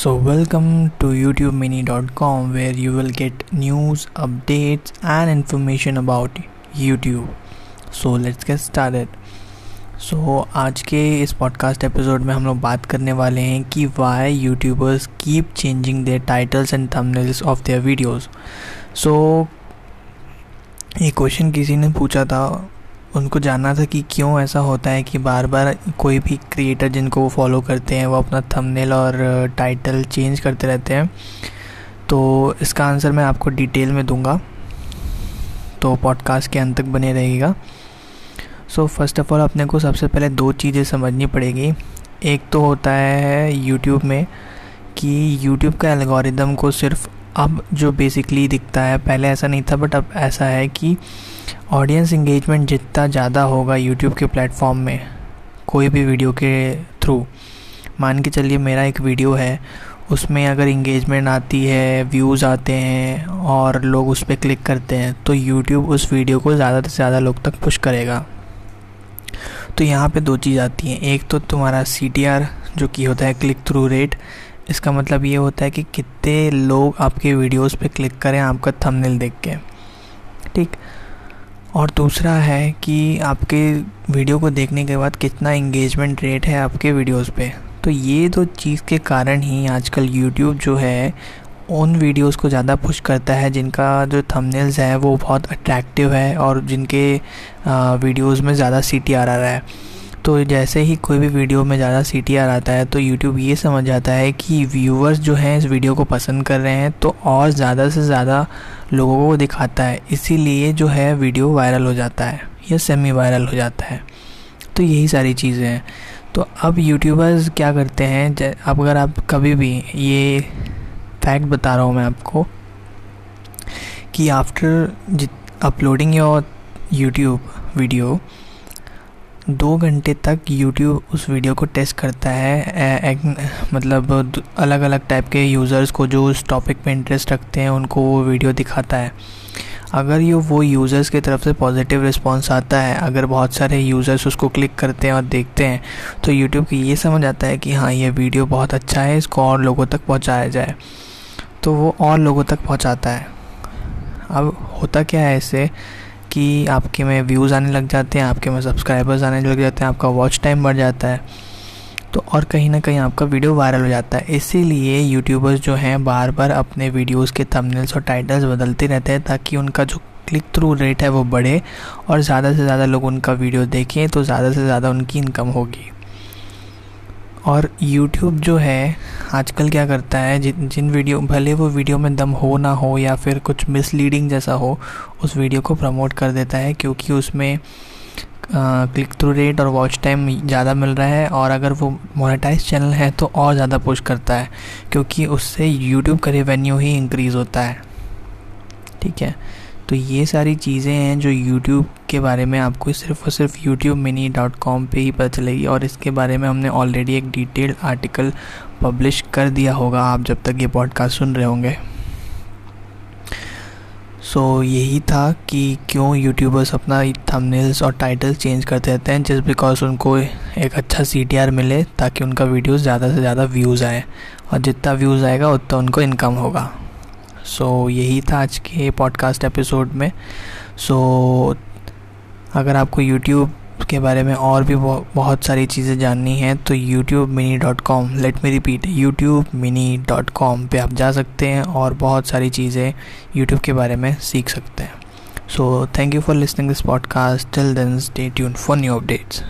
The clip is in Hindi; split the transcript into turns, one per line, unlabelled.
So, welcome to YouTubeMini.com where you will get news, updates, and information about YouTube. So, let's get started. So so, आज के इस पॉडकास्ट एपिसोड में हम लोग बात करने वाले हैं कि why YouTubers keep changing their titles and thumbnails of their videos so ये क्वेश्चन किसी ने पूछा था उनको जानना था कि क्यों ऐसा होता है कि बार बार कोई भी क्रिएटर जिनको वो फॉलो करते हैं, वो अपना थंबनेल और टाइटल चेंज करते रहते हैं। तो इसका आंसर मैं आपको डिटेल में दूँगा। तो पॉडकास्ट के अंत तक बने रहेगा सो फ़र्स्ट ऑफ़ ऑल अपने को सबसे पहले दो चीज़ें समझनी पड़ेगी। एक तो होता है यूट्यूब में कि यूट्यूब का एल्गोरिदम को सिर्फ़ अब जो बेसिकली दिखता है, पहले ऐसा नहीं था बट अब ऐसा है कि ऑडियंस इंगेजमेंट जितना ज़्यादा होगा यूट्यूब के प्लेटफॉर्म में, कोई भी वीडियो के थ्रू मान के चलिए मेरा एक वीडियो है, उसमें अगर इंगेजमेंट आती है व्यूज़ आते हैं और लोग उस पर क्लिक करते हैं तो यूट्यूब उस वीडियो को ज़्यादा से ज़्यादा लोग तक पुश करेगा। तो यहाँ पे दो चीज़ आती हैं। एक तो तुम्हारा CTR जो कि होता है क्लिक थ्रू रेट इसका मतलब ये होता है कि कितने लोग आपके वीडियोस पे क्लिक करें आपका थंबनेल देख के। ठीक? और दूसरा है कि आपके वीडियो को देखने के बाद कितना इंगेजमेंट रेट है आपके वीडियोस पे। तो ये दो चीज़ के कारण ही आजकल यूट्यूब जो है, उन वीडियोस को ज़्यादा पुश करता है जिनका जो थंबनेल्स है वो बहुत अट्रैक्टिव है और जिनके वीडियोस में ज़्यादा सी टी आ रहा है। तो जैसे ही कोई भी वीडियो में ज़्यादा सीटीआर आता है तो यूट्यूब ये समझ जाता है कि व्यूवर्स जो हैं इस वीडियो को पसंद कर रहे हैं तो और ज़्यादा से ज़्यादा लोगों को दिखाता है। इसीलिए जो है वीडियो वायरल हो जाता है, या सेमी वायरल हो जाता है। तो यही सारी चीज़ें हैं। तो अब यूट्यूबर्स क्या करते हैं अब अगर आप कभी भी ये फैक्ट बता रहा हूँ मैं आपको, कि after uploading your YouTube video दो घंटे तक यूट्यूब उस वीडियो को टेस्ट करता है। एक, मतलब अलग अलग टाइप के यूज़र्स को जो उस टॉपिक पे इंटरेस्ट रखते हैं उनको वो वीडियो दिखाता है। अगर ये वो यूज़र्स की तरफ़ से पॉजिटिव रिस्पांस आता है अगर बहुत सारे यूज़र्स उसको क्लिक करते हैं और देखते हैं तो यूट्यूब की ये समझ आता है कि हाँ ये वीडियो बहुत अच्छा है इसको और लोगों तक पहुँचाया जाए। तो वो और लोगों तक पहुँचाता है। अब होता क्या है इससे कि आपके में व्यूज़ आने लग जाते हैं, आपके में सब्सक्राइबर्स आने लग जाते हैं, आपका वॉच टाइम बढ़ जाता है। तो और कहीं ना कहीं आपका वीडियो वायरल हो जाता है। इसीलिए यूट्यूबर्स जो हैं बार बार अपने वीडियोस के थंबनेल्स और टाइटल्स बदलते रहते हैं ताकि उनका जो क्लिक थ्रू रेट है वो बढ़े और ज़्यादा से ज़्यादा लोग उनका वीडियो देखें तो ज़्यादा से ज़्यादा उनकी इनकम होगी। और यूट्यूब जो है, आजकल क्या करता है, जिन जिन वीडियो भले वो वीडियो में दम हो ना हो या फिर कुछ मिसलीडिंग जैसा हो, उस वीडियो को प्रमोट कर देता है क्योंकि उसमें क्लिक थ्रू रेट और वॉच टाइम ज़्यादा मिल रहा है और अगर वो मोनेटाइज चैनल है तो और ज़्यादा पुश करता है, क्योंकि उससे यूट्यूब का रेवेन्यू ही इंक्रीज़ होता है। ठीक है? तो ये सारी चीज़ें हैं जो यूट्यूब के बारे में आपको सिर्फ़ और सिर्फ़ यूट्यूब मिनी डॉट कॉम पर ही पता चलेगी और इसके बारे में हमने ऑलरेडी एक डिटेल्ड आर्टिकल पब्लिश कर दिया होगा आप जब तक ये पॉडकास्ट सुन रहे होंगे। सो so, यही था कि क्यों यूट्यूबर्स अपना थंबनेल्स और टाइटल चेंज करते रहते हैं जस्ट बिकॉज़ उनको एक अच्छा CTR मिले ताकि उनका वीडियोस ज़्यादा से ज़्यादा व्यूज़ आए और जितना व्यूज़ आएगा उतना उनको इनकम होगा। सो so, यही था आज के पॉडकास्ट एपिसोड में। सो so, अगर आपको यूट्यूब के बारे में और भी बहुत सारी चीज़ें जाननी हैं तो YouTube mini dot com let me repeat YouTube mini dot com पर आप जा सकते हैं और बहुत सारी चीज़ें यूट्यूब के बारे में सीख सकते हैं। So thank you for listening this podcast till then stay tune for new updates